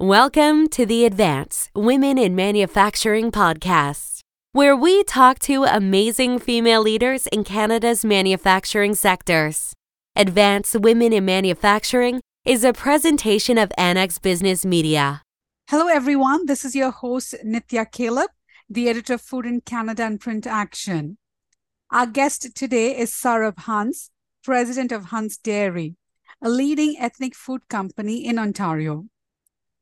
Welcome to the Advance Women in Manufacturing podcast, where we talk to amazing female leaders in Canada's manufacturing sectors. Advance Women in Manufacturing is a presentation of Annex Business Media. Hello, everyone. This is your host, Nithya Caleb, the editor of Food in Canada and PrintAction. Our guest today is Sarab Hans, president of Hans Dairy, a leading ethnic food company in Ontario.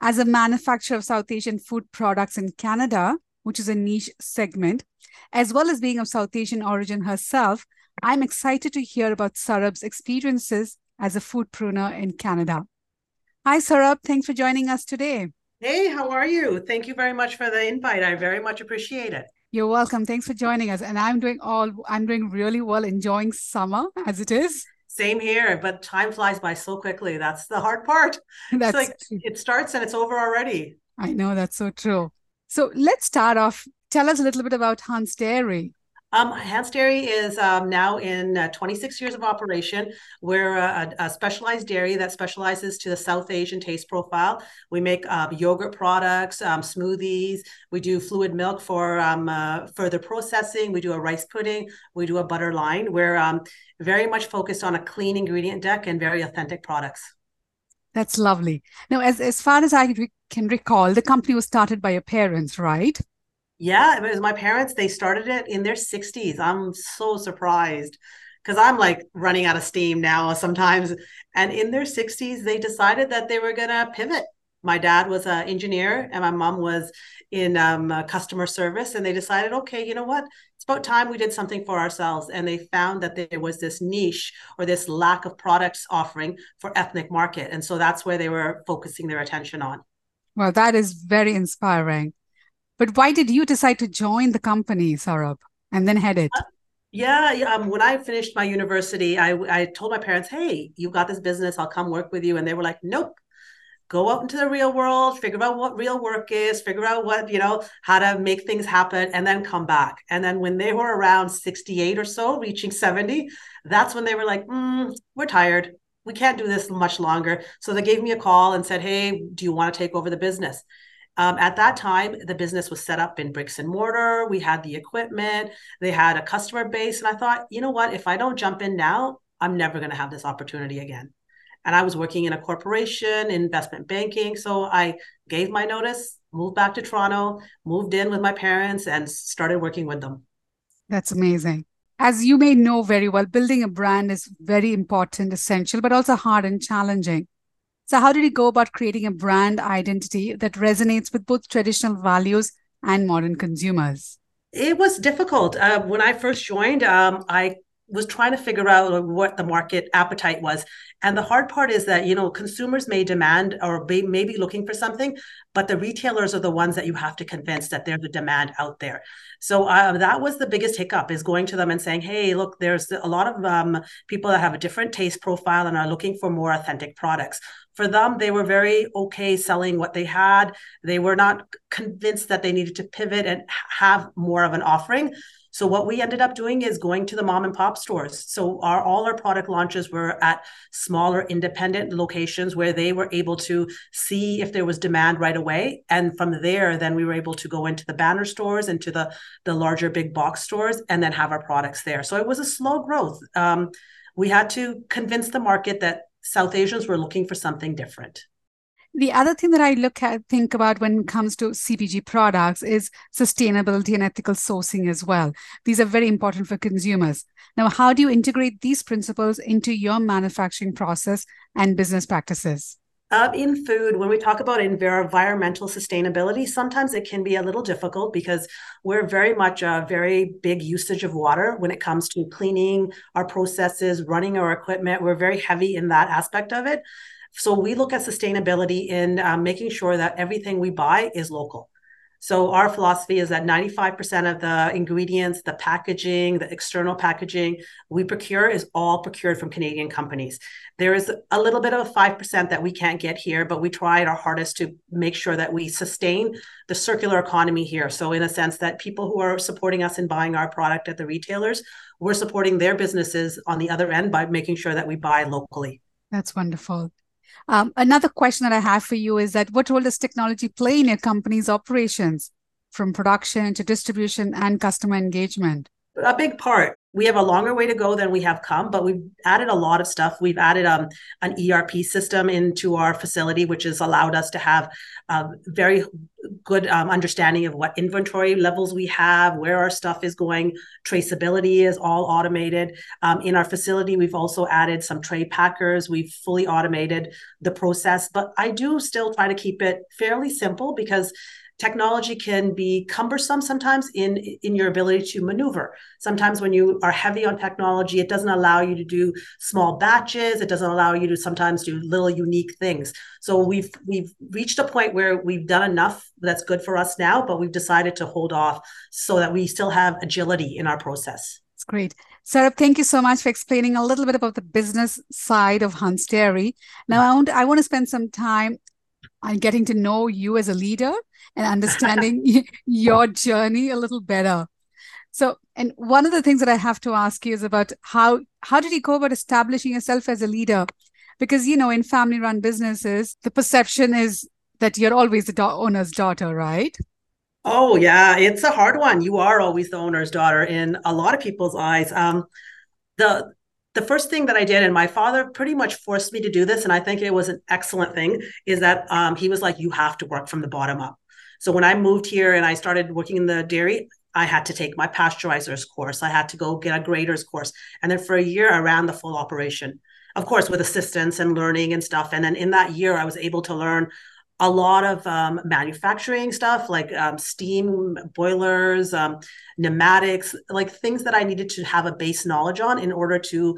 As a manufacturer of South Asian food products in Canada, which is a niche segment, as well as being of South Asian origin herself, I'm excited to hear about Sarab's experiences as a foodpreneur in Canada. Hi, Sarab. Thanks for joining us today. Hey, how are you? Thank you very much for the invite. I very much appreciate it. You're welcome. Thanks for joining us. And I'm doing all I'm doing really well, enjoying summer as it is. Same here, but time flies by so quickly. That's the hard part. That's like true. it starts and it's over already. I know that's so true. So let's start off. Tell us a little bit about Hans Dairy. Um, Hans Dairy is um, now in uh, 26 years of operation. We're a, a, specialized dairy that specializes to the South Asian taste profile. We make uh, yogurt products, um, smoothies. We do fluid milk for um, uh, further processing. We do a rice pudding. We do a butter line. We're um, very much focused on a clean ingredient deck and very authentic products. That's lovely. Now, as, as far as I can recall, the company was started by your parents, right? Yeah, it was my parents. They started it in their 60s. I'm so surprised because I'm like running out of steam now sometimes. And in their 60s, they decided that they were going to pivot. My dad was an engineer and my mom was in um, customer service. And they decided, okay, you know what? It's about time we did something for ourselves. And they found that there was this niche or this lack of products offering for ethnic market. And so that's where they were focusing their attention on. Well, that is very inspiring. But why did you decide to join the company, Sarab, and then head it? Uh, yeah, um, when I finished my university, I I told my parents, "Hey, you got this business. I'll come work with you." And they were like, "Nope." Go out into the real world, figure out what real work is, figure out what, you know, how to make things happen, and then come back. And then when they were around 68 or so, reaching 70, that's when they were like, mm, we're tired. We can't do this much longer. So they gave me a call and said, Hey, do you want to take over the business? Um, at that time, the business was set up in bricks and mortar. We had the equipment, they had a customer base. And I thought, you know what? If I don't jump in now, I'm never going to have this opportunity again. And I was working in a corporation, investment banking. So I gave my notice, moved back to Toronto, moved in with my parents, and started working with them. That's amazing. As you may know very well, building a brand is very important, essential, but also hard and challenging. So, how did you go about creating a brand identity that resonates with both traditional values and modern consumers? It was difficult. Uh, when I first joined, um, I was trying to figure out what the market appetite was. And the hard part is that, you know, consumers may demand or may, may be looking for something, but the retailers are the ones that you have to convince that there's a demand out there. So uh, that was the biggest hiccup is going to them and saying, hey, look, there's a lot of um, people that have a different taste profile and are looking for more authentic products for them, they were very okay selling what they had. They were not convinced that they needed to pivot and have more of an offering. So what we ended up doing is going to the mom and pop stores. So our all our product launches were at smaller independent locations where they were able to see if there was demand right away. And from there, then we were able to go into the banner stores, into the the larger big box stores, and then have our products there. So it was a slow growth. Um, we had to convince the market that South Asians were looking for something different. The other thing that I look at, think about when it comes to CPG products is sustainability and ethical sourcing as well. These are very important for consumers. Now, how do you integrate these principles into your manufacturing process and business practices? Uh, in food, when we talk about environmental sustainability, sometimes it can be a little difficult because we're very much a very big usage of water when it comes to cleaning our processes, running our equipment. We're very heavy in that aspect of it. So we look at sustainability in um, making sure that everything we buy is local. So our philosophy is that 95% of the ingredients, the packaging, the external packaging we procure is all procured from Canadian companies. There is a little bit of a 5% that we can't get here, but we tried our hardest to make sure that we sustain the circular economy here. So in a sense that people who are supporting us in buying our product at the retailers, we're supporting their businesses on the other end by making sure that we buy locally. That's wonderful. Um, another question that I have for you is that what role does technology play in your company's operations, from production to distribution and customer engagement? A big part we have a longer way to go than we have come, but we've added a lot of stuff. We've added um, an ERP system into our facility, which has allowed us to have a um, very good um, understanding of what inventory levels we have, where our stuff is going. Traceability is all automated. Um, in our facility, we've also added some tray packers. We've fully automated the process, but I do still try to keep it fairly simple because technology can be cumbersome sometimes in in your ability to maneuver. Sometimes when you are heavy on technology it doesn't allow you to do small batches. It doesn't allow you to sometimes do little unique things. So we've we've reached a point where we've done enough that's good for us now but we've decided to hold off so that we still have agility in our process. It's great. Sarab, thank you so much for explaining a little bit about the business side of Hans Dairy. Now, I want, I want to spend some time on getting to know you as a leader and understanding your journey a little better. So, and one of the things that I have to ask you is about how how did you go about establishing yourself as a leader? Because you know, in family-run businesses, the perception is that you're always the owner's daughter, right? Oh yeah, it's a hard one. You are always the owner's daughter in a lot of people's eyes. Um, the the first thing that I did, and my father pretty much forced me to do this, and I think it was an excellent thing, is that um, he was like, "You have to work from the bottom up." So when I moved here and I started working in the dairy, I had to take my pasteurizers course. I had to go get a graders course. And then for a year, I ran the full operation, of course, with assistance and learning and stuff. And then in that year, I was able to learn a lot of um, manufacturing stuff like um, steam boilers, um, pneumatics, like things that I needed to have a base knowledge on in order to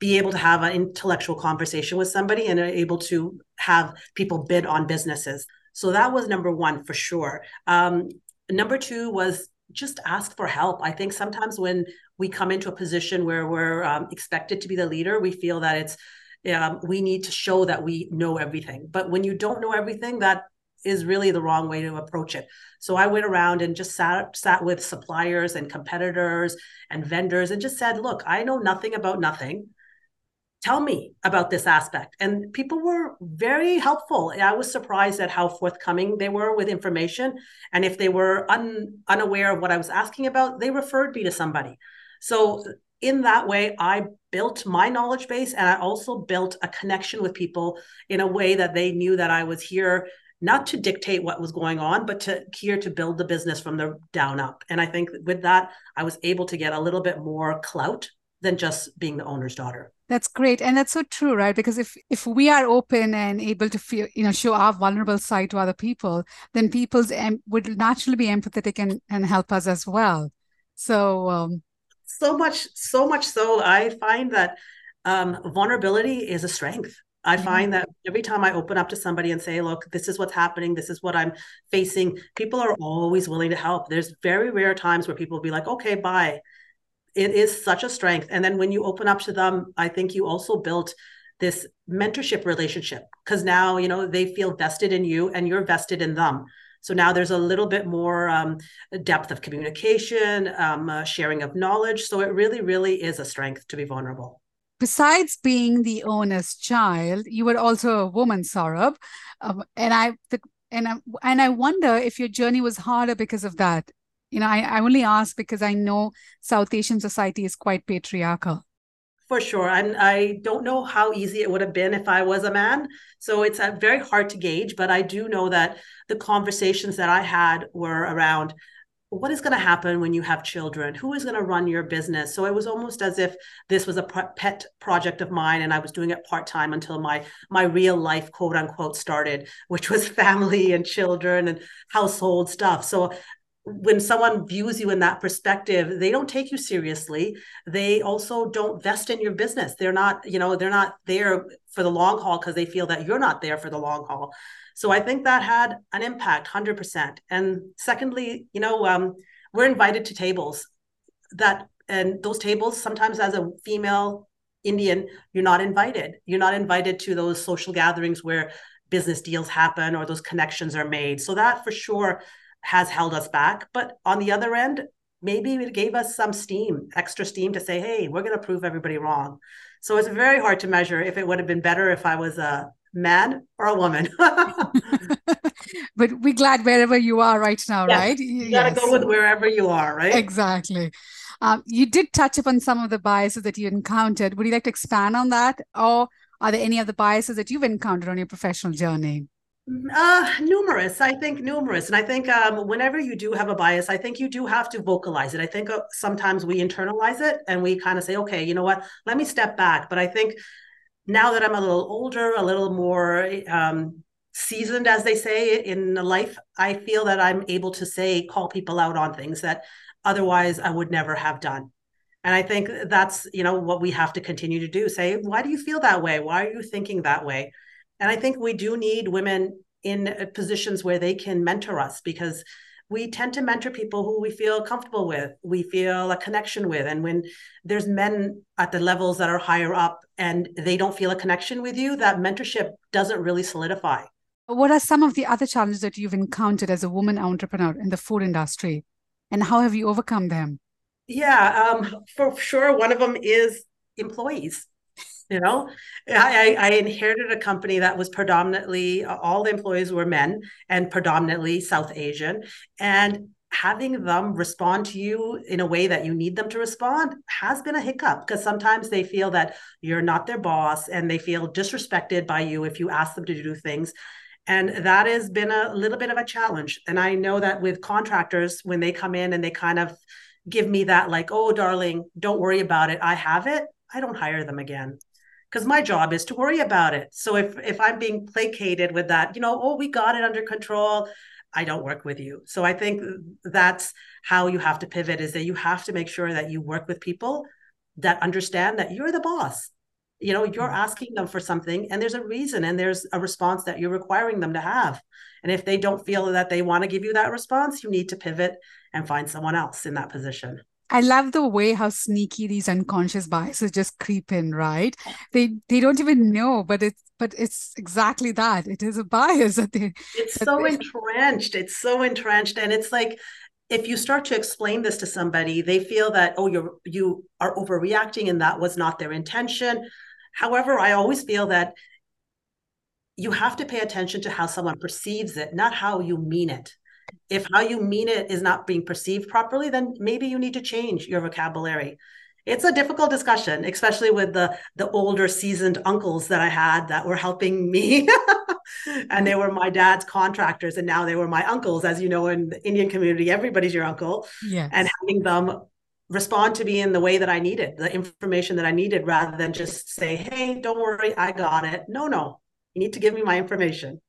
be able to have an intellectual conversation with somebody and able to have people bid on businesses. So that was number one for sure. Um, number two was just ask for help. I think sometimes when we come into a position where we're um, expected to be the leader, we feel that it's um, we need to show that we know everything. But when you don't know everything, that is really the wrong way to approach it. So I went around and just sat sat with suppliers and competitors and vendors and just said, "Look, I know nothing about nothing. Tell me about this aspect. And people were very helpful. I was surprised at how forthcoming they were with information. And if they were un, unaware of what i was asking about they referred me to somebody. So in that way i built my knowledge base and i also built a connection with people in a way that they knew that i was here not to dictate what was going on but to here to build the business from the down up. And i think with that i was able to get a little bit more clout than just being the owner's daughter. That's great. And that's so true right? Because if if we are open and able to feel you know show our vulnerable side to other people then people's em- would naturally be empathetic and and help us as well. So um so much so much so i find that um vulnerability is a strength I find that every time I open up to somebody and say, look, this is what's happening, this is what I'm facing, people are always willing to help. There's very rare times where people will be like, okay, bye it is such a strength. And then when you open up to them, I think you also built this mentorship relationship because now you know they feel vested in you and you're vested in them. So now there's a little bit more um, depth of communication, um, uh, sharing of knowledge. So it really, really is a strength to be vulnerable. Besides being the owner's child, you were also a woman, Sarab, um, and I. The, and I, and I wonder if your journey was harder because of that you know, I, I only ask because I know South Asian society is quite patriarchal. For sure. And I don't know how easy it would have been if I was a man. So it's uh, very hard to gauge. But I do know that the conversations that I had were around what is going to happen when you have children who is going to run your business so it was almost as if this was a pet project of mine and i was doing it part-time until my my real life quote unquote started which was family and children and household stuff so when someone views you in that perspective they don't take you seriously. They also don't vest in your business. They're not you know they're not there for the long haul because they feel that you're not there for the long haul. So i think that had an impact 100% and secondly you know um, we're invited to tables. That and those tables sometimes as a female indian you're not invited. You're not invited to those social gatherings where business deals happen or those connections are made. So that for sure has held us back. But on the other end, maybe it gave us some steam, extra steam to say, hey, we're going to prove everybody wrong. So it's very hard to measure if it would have been better if I was a man or a woman. but we're glad wherever you are right now, yes. right? You got to yes. go with wherever you are, right? Exactly. Um, you did touch upon some of the biases that you encountered. Would you like to expand on that? Or are there any of the biases that you've encountered on your professional journey? Uh, numerous. I think numerous. And I think um, whenever you do have a bias, I think you do have to vocalize it. I think uh, sometimes we internalize it and we kind of say, okay, you know what, let me step back. But I think now that I'm a little older, a little more um, seasoned, as they say in life, I feel that I'm able to say, call people out on things that otherwise I would never have done. And I think that's, you know, what we have to continue to do. Say, why do you feel that way? Why are you thinking that way? And I think we do need women in uh, positions where they can mentor us because we tend to mentor people who we feel comfortable with, we feel a connection with. And when there's men at the levels that are higher up and they don't feel a connection with you, that mentorship doesn't really solidify. What are some of the other challenges that you've encountered as a woman entrepreneur in the food industry? And how have you overcome them? Yeah, um, for sure. One of them is employees you know? I, I inherited a company that was predominantly all the employees were men and predominantly south asian. And having them respond to you in a way that you need them to respond has been a hiccup because sometimes they feel that you're not their boss and they feel disrespected by you if you ask them to do things. And that has been a little bit of a challenge. And i know that with contractors when they come in and they kind of give me that like oh darling don't worry about it. I have it. I don't hire them again because my job is to worry about it. So if if I'm being placated with that, you know, oh, we got it under control, I don't work with you. So I think that's how you have to pivot is that you have to make sure that you work with people that understand that you're the boss. You know, you're mm-hmm. asking them for something and there's a reason and there's a response that you're requiring them to have. And if they don't feel that they want to give you that response, you need to pivot and find someone else in that position. I love the way how sneaky these unconscious biases just creep in, right? They they don't even know, but it's but it's exactly that. It is a bias that they It's that so they... entrenched. It's so entrenched. And it's like if you start to explain this to somebody, they feel that, oh, you're you are overreacting and that was not their intention. However, I always feel that you have to pay attention to how someone perceives it, not how you mean it if how you mean it is not being perceived properly, then maybe you need to change your vocabulary. It's a difficult discussion, especially with the the older seasoned uncles that I had that were helping me. and they were my dad's contractors and now they were my uncles as you know in the Indian community everybody's your uncle. Yes. And having them respond to me in the way that I needed, the information that I needed rather than just say, "Hey, don't worry, I got it." No, no. You need to give me my information.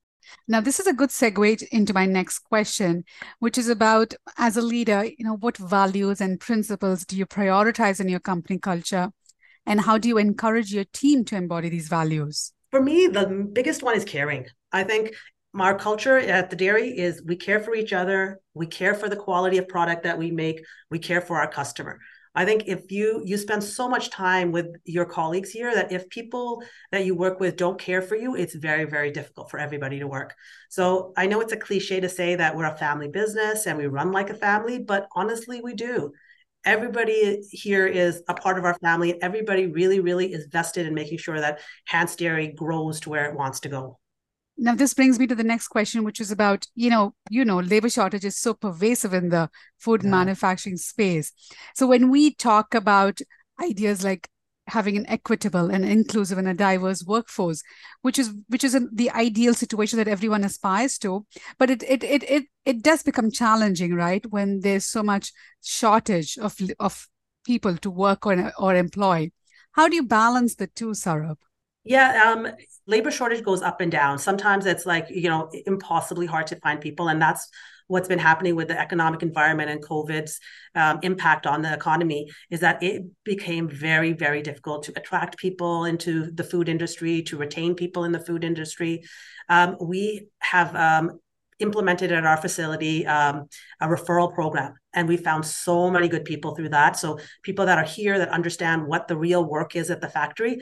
Now, this is a good segue into my next question, which is about as a leader, you know, what values and principles do you prioritize in your company culture? And how do you encourage your team to embody these values? For me, the biggest one is caring. I think our culture at the dairy is we care for each other, we care for the quality of product that we make, we care for our customer. I think if you you spend so much time with your colleagues here that if people that you work with don't care for you, it's very very difficult for everybody to work. So I know it's a cliche to say that we're a family business and we run like a family, but honestly we do. Everybody here is a part of our family and everybody really really is vested in making sure that Hans Dairy grows to where it wants to go now this brings me to the next question which is about you know you know labor shortage is so pervasive in the food yeah. manufacturing space. So when we talk about ideas like having an equitable and inclusive and a diverse workforce which is which is the ideal situation that everyone aspires to but it it it it, it does become challenging right? When there's so much shortage of of people to work on or employ. How do you balance the two Sarab yeah um labor shortage goes up and down. Sometimes it's like, you know, impossibly hard to find people. And that's what's been happening with the economic environment and COVID's um, impact on the economy is that it became very, very difficult to attract people into the food industry, to retain people in the food industry. Um, we have um, implemented at our facility um, a referral program and we found so many good people through that so people that are here that understand what the real work is at the factory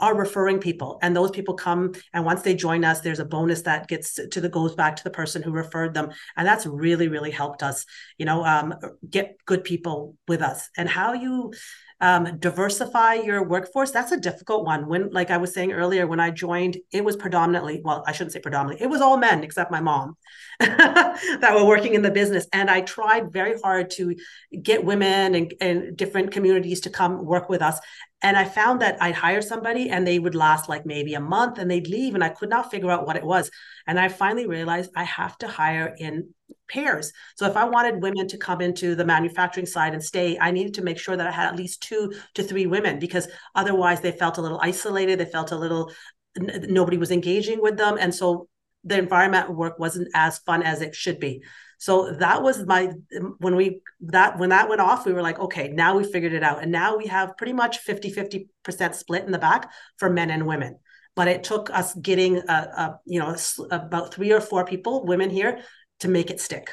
are referring people and those people come and once they join us there's a bonus that gets to the goes back to the person who referred them and that's really really helped us you know um, get good people with us. And how you um, diversify your workforce that's a difficult one. When like i was saying earlier when i joined it was predominantly well i shouldn't say predominantly it was all men except my mom that were working in the business. And i tried very hard to get women and, and different communities to come work with us. And I found that I'd hire somebody and they would last like maybe a month and they'd leave and I could not figure out what it was. And I finally realized I have to hire in pairs. So if I wanted women to come into the manufacturing side and stay, I needed to make sure that I had at least two to three women because otherwise they felt a little isolated. They felt a little, n- nobody was engaging with them. And so the environment work wasn't as fun as it should be. So that was my when we that when that went off, we were like, okay, now we figured it out. And now we have pretty much 50 50% split in the back for men and women. But it took us getting a, a you know about three or four people, women here, to make it stick.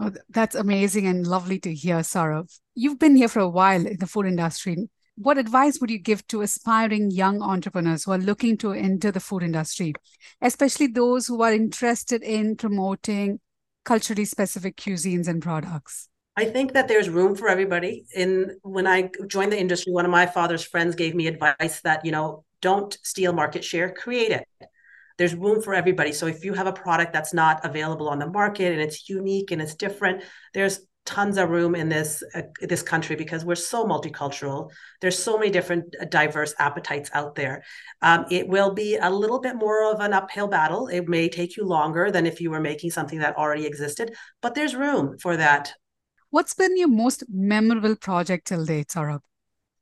Oh, that's amazing and lovely to hear, Sarab. You've been here for a while in the food industry. What advice would you give to aspiring young entrepreneurs who are looking to enter the food industry, especially those who are interested in promoting culturally specific cuisines and products? I think that there's room for everybody. In when I joined the industry, one of my father's friends gave me advice that, you know, don't steal market share, create it. There's room for everybody. So if you have a product that's not available on the market and it's unique and it's different, there's tons of room in this uh, this country because we're so multicultural. There's so many different uh, diverse appetites out there. Um, it will be a little bit more of an uphill battle. It may take you longer than if you were making something that already existed, but there's room for that. What's been your most memorable project till date, Sarab?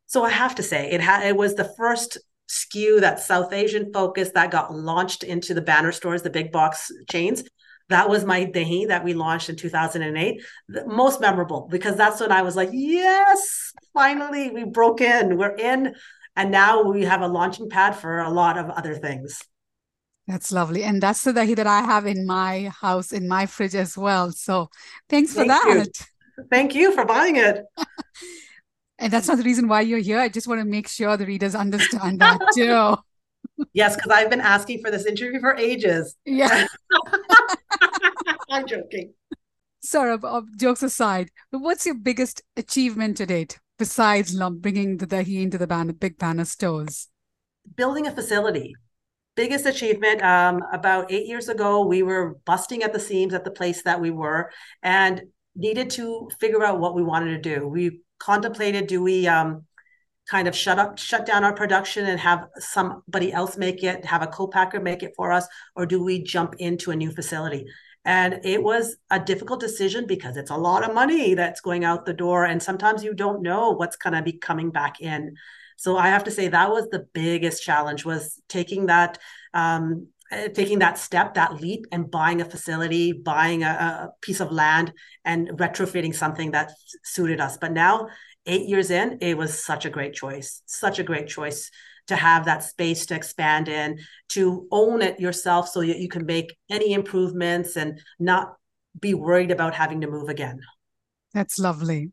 So I have to say, it had it was the first SKU that South Asian focus that got launched into the banner stores, the big box chains that was my dahi that we launched in 2008 the most memorable because that's when i was like yes finally we broke in we're in. And now we have a launching pad for a lot of other things. That's lovely. And that's the dahi that i have in my house in my fridge as well. So thanks for Thank that. You. Thank you for buying it. and that's not the reason why you're here. I just want to make sure the readers understand that too. yes, because I've been asking for this interview for ages. Yeah. I'm joking. Sarab, uh, jokes aside, what's your biggest achievement to date besides bringing the dahi into the banner, big banner stores? Building a facility. Biggest achievement. Um, about eight years ago, we were busting at the seams at the place that we were and needed to figure out what we wanted to do. We contemplated do we um, kind of shut up shut down our production and have somebody else make it have a co-packer make it for us? Or do we jump into a new facility? And it was a difficult decision because it's a lot of money that's going out the door and sometimes you don't know what's going to be coming back in. So i have to say that was the biggest challenge was taking that um, eh, taking that step that leap and buying a facility buying a, a piece of land and retrofitting something that suited us but now eight years in, it was such a great choice, such a great choice to have that space to expand in, to own it yourself so that you can make any improvements and not be worried about having to move again. That's lovely.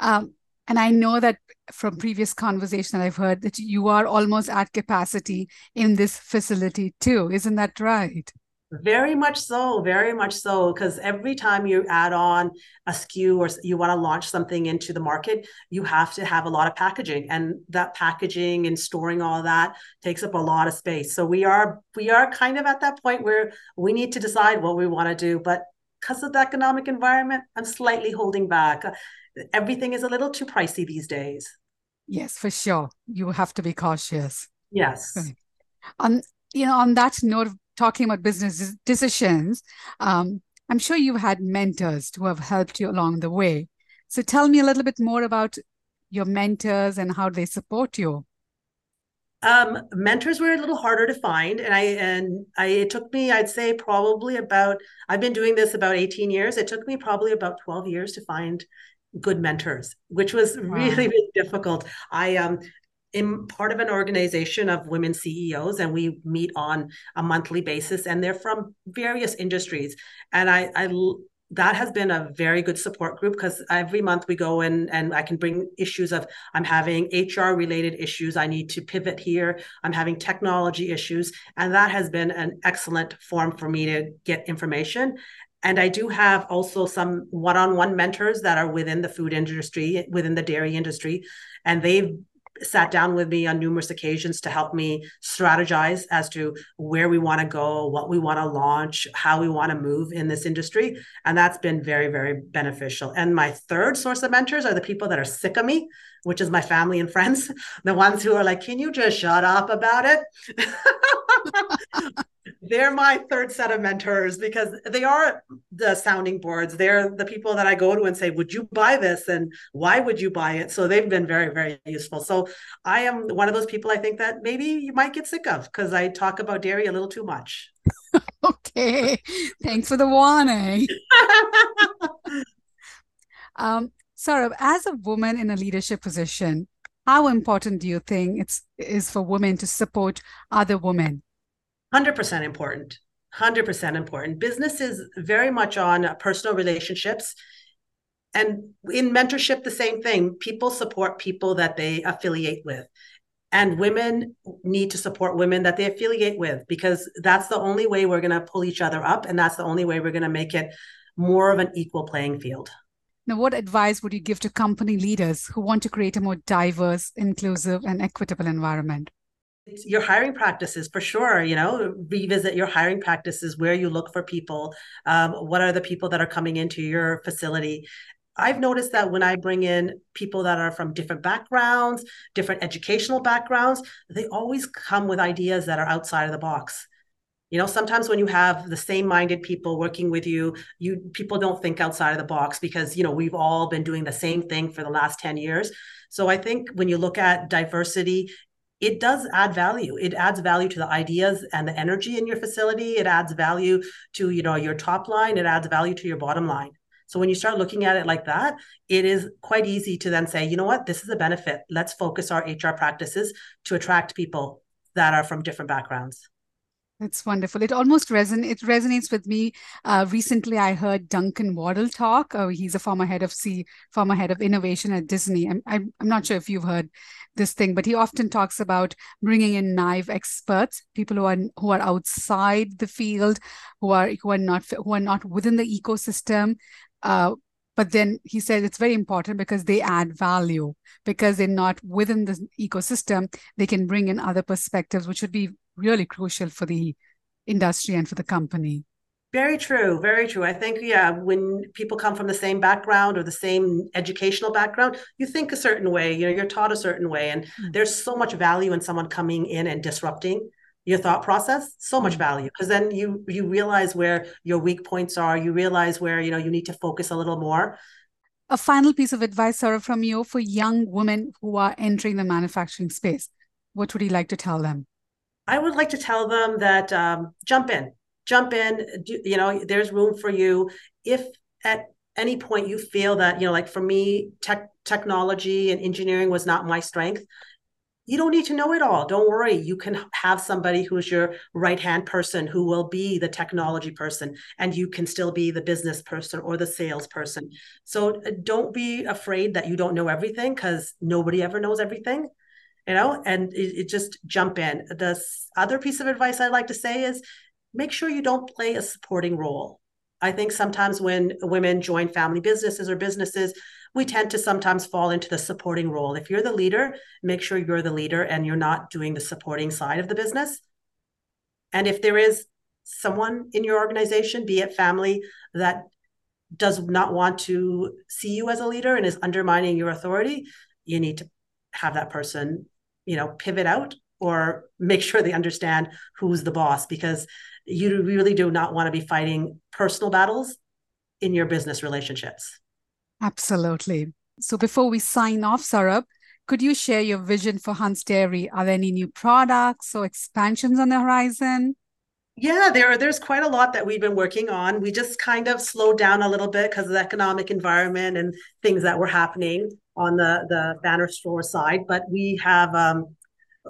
Um, and I know that from previous conversation that I've heard that you are almost at capacity in this facility too. Isn't that right? Very much so, very much so. Because every time you add on a SKU or you want to launch something into the market, you have to have a lot of packaging, and that packaging and storing all that takes up a lot of space. So we are we are kind of at that point where we need to decide what we want to do, but because of the economic environment, I'm slightly holding back. Everything is a little too pricey these days. Yes, for sure. You have to be cautious. Yes. On you know, on that note of talking about business decisions, um, I'm sure you've had mentors who have helped you along the way. So tell me a little bit more about your mentors and how they support you. Um, mentors were a little harder to find, and I and I it took me, I'd say, probably about. I've been doing this about 18 years. It took me probably about 12 years to find good mentors, which was wow. really really difficult. I um am part of an organization of women CEOs, and we meet on a monthly basis, and they're from various industries. And I, I that has been a very good support group because every month we go in and I can bring issues of I'm having HR related issues. I need to pivot here. I'm having technology issues. And that has been an excellent form for me to get information. And I do have also some one on one mentors that are within the food industry, within the dairy industry. And they've sat down with me on numerous occasions to help me strategize as to where we want to go, what we want to launch, how we want to move in this industry. And that's been very, very beneficial. And my third source of mentors are the people that are sick of me, which is my family and friends, the ones who are like, can you just shut up about it? they're my third set of mentors because they are the sounding boards. They're the people that I go to and say, Would you buy this? And why would you buy it? So they've been very, very useful. So I am one of those people I think that maybe you might get sick of because I talk about dairy a little too much. okay. Thanks for the warning. um, Sarab, as a woman in a leadership position, how important do you think it's is for women to support other women 100% important 100% important. Business is very much on personal relationships. And in mentorship the same thing. People support people that they affiliate with. And women need to support women that they affiliate with because that's the only way we're going to pull each other up and that's the only way we're going to make it more of an equal playing field. Now what advice would you give to company leaders who want to create a more diverse inclusive and equitable environment your hiring practices for sure you know revisit your hiring practices where you look for people um, what are the people that are coming into your facility. I've noticed that when i bring in people that are from different backgrounds different educational backgrounds they always come with ideas that are outside of the box. You know sometimes when you have the same minded people working with you you people don't think outside of the box because you know we've all been doing the same thing for the last 10 years. So i think when you look at diversity it does add value it adds value to the ideas and the energy in your facility it adds value to you know your top line it adds value to your bottom line so when you start looking at it like that it is quite easy to then say you know what this is a benefit let's focus our hr practices to attract people that are from different backgrounds that's wonderful. It almost reson it resonates with me. Uh, recently, I heard Duncan Wardle talk. Oh, he's a former head of C, former head of innovation at Disney. I'm, I'm I'm not sure if you've heard this thing, but he often talks about bringing in naive experts, people who are who are outside the field, who are who are not who are not within the ecosystem. Uh, but then he said it's very important because they add value because they're not within the ecosystem they can bring in other perspectives which would be really crucial for the industry and for the company. Very true. Very true. I think, yeah, when people come from the same background or the same educational background, you think a certain way, you know, you're taught a certain way. And mm-hmm. there's so much value in someone coming in and disrupting your thought process so much mm. value because then you you realize where your weak points are you realize where you know you need to focus a little more a final piece of advice Sarab from you for young women who are entering the manufacturing space what would you like to tell them I would like to tell them that um, jump in, jump in. Do, you know, there's room for you. If at any point you feel that, you know, like for me, tech technology and engineering was not my strength, you don't need to know it all. Don't worry. You can have somebody who's your right hand person who will be the technology person, and you can still be the business person or the sales person. So uh, don't be afraid that you don't know everything because nobody ever knows everything you know, and it, it just jump in. The other piece of advice I'd like to say is make sure you don't play a supporting role. I think sometimes when women join family businesses or businesses, we tend to sometimes fall into the supporting role. If you're the leader, make sure you're the leader and you're not doing the supporting side of the business. And if there is someone in your organization, be it family, that does not want to see you as a leader and is undermining your authority, you need to have that person you know pivot out or make sure they understand who's the boss because you really do not want to be fighting personal battles in your business relationships absolutely so before we sign off Sarab could you share your vision for Hans Dairy? Are there any new products or expansions on the horizon? Yeah, there there's quite a lot that we've been working on. We just kind of slowed down a little bit because of the economic environment and things that were happening on the the banner store side, but we have um,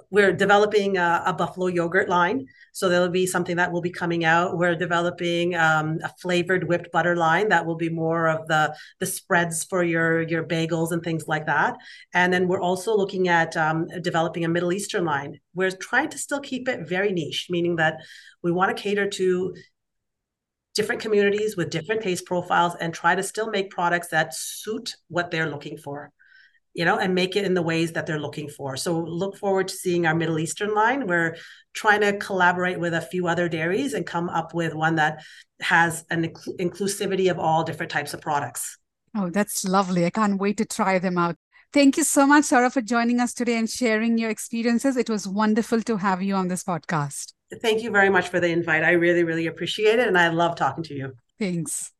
we're developing a, a, buffalo yogurt line so there'll be something that will be coming out. We're developing um, a flavored whipped butter line that will be more of the the spreads for your your bagels and things like that. And then we're also looking at um, developing a middle eastern line. We're trying to still keep it very niche meaning that we want to cater to different communities with different taste profiles and try to still make products that suit what they're looking for you know and make it in the ways that they're looking for so look forward to seeing our middle eastern line we're trying to collaborate with a few other dairies and come up with one that has an incl- inclusivity of all different types of products oh that's lovely i can't wait to try them out Thank you so much, Sarab, for joining us today and sharing your experiences. It was wonderful to have you on this podcast. Thank you very much for the invite. I really, really appreciate it. And I love talking to you. Thanks.